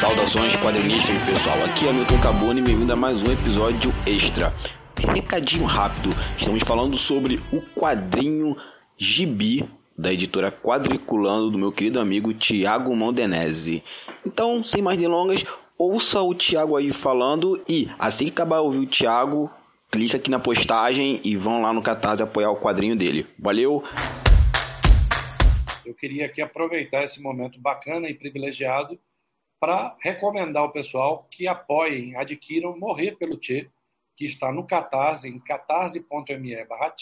Saudações quadrinistas, pessoal. Aqui é Milton Cabone e bem-vindo a mais um episódio extra. Recadinho rápido, estamos falando sobre o quadrinho Gibi da editora Quadriculando do meu querido amigo Tiago Mondenese. Então, sem mais delongas, ouça o Tiago aí falando e assim que acabar ouvir o Tiago, clica aqui na postagem e vão lá no Catarse apoiar o quadrinho dele. Valeu! Eu queria aqui aproveitar esse momento bacana e privilegiado para recomendar ao pessoal que apoiem, adquiram Morrer pelo Tchê, que está no Catarse, em catarse.me barra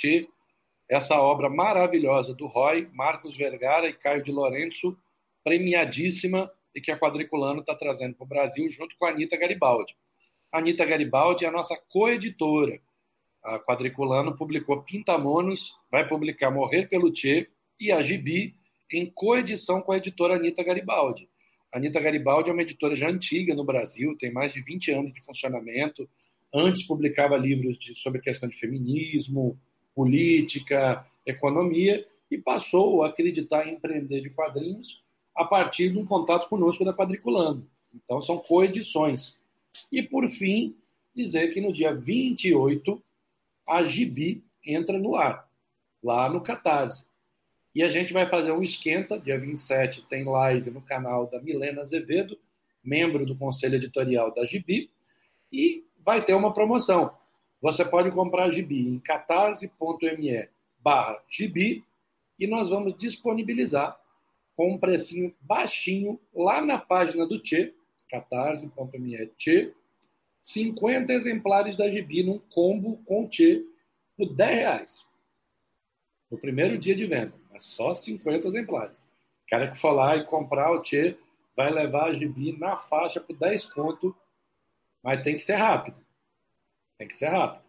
essa obra maravilhosa do Roy, Marcos Vergara e Caio de Lourenço, premiadíssima e que a Quadriculano está trazendo para o Brasil junto com a Anitta Garibaldi. A Anitta Garibaldi é a nossa coeditora. A Quadriculano publicou Pintamonos, vai publicar Morrer pelo Tchê e a Gibi em coedição com a editora Anitta Garibaldi. A Anitta Garibaldi é uma editora já antiga no Brasil, tem mais de 20 anos de funcionamento. Antes publicava livros de, sobre questão de feminismo, política, economia, e passou a acreditar em empreender de quadrinhos a partir de um contato conosco da Quadriculando. Então, são coedições. E, por fim, dizer que no dia 28, a Gibi entra no ar, lá no Catarse. E a gente vai fazer um esquenta, dia 27 tem live no canal da Milena Azevedo, membro do conselho editorial da Gibi, e vai ter uma promoção. Você pode comprar a Gibi em catarse.me barra Gibi e nós vamos disponibilizar com um precinho baixinho lá na página do Tchê, catarse.me Tchê, 50 exemplares da Gibi num combo com Tchê por 10 reais. No primeiro dia de venda. Só 50 exemplares. O cara que for lá e comprar o Tchê vai levar a gibi na faixa por 10 conto, mas tem que ser rápido. Tem que ser rápido.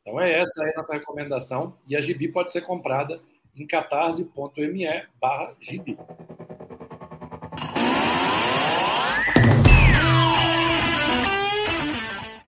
Então é essa aí a nossa recomendação. E a gibi pode ser comprada em catarse.me barra gibi.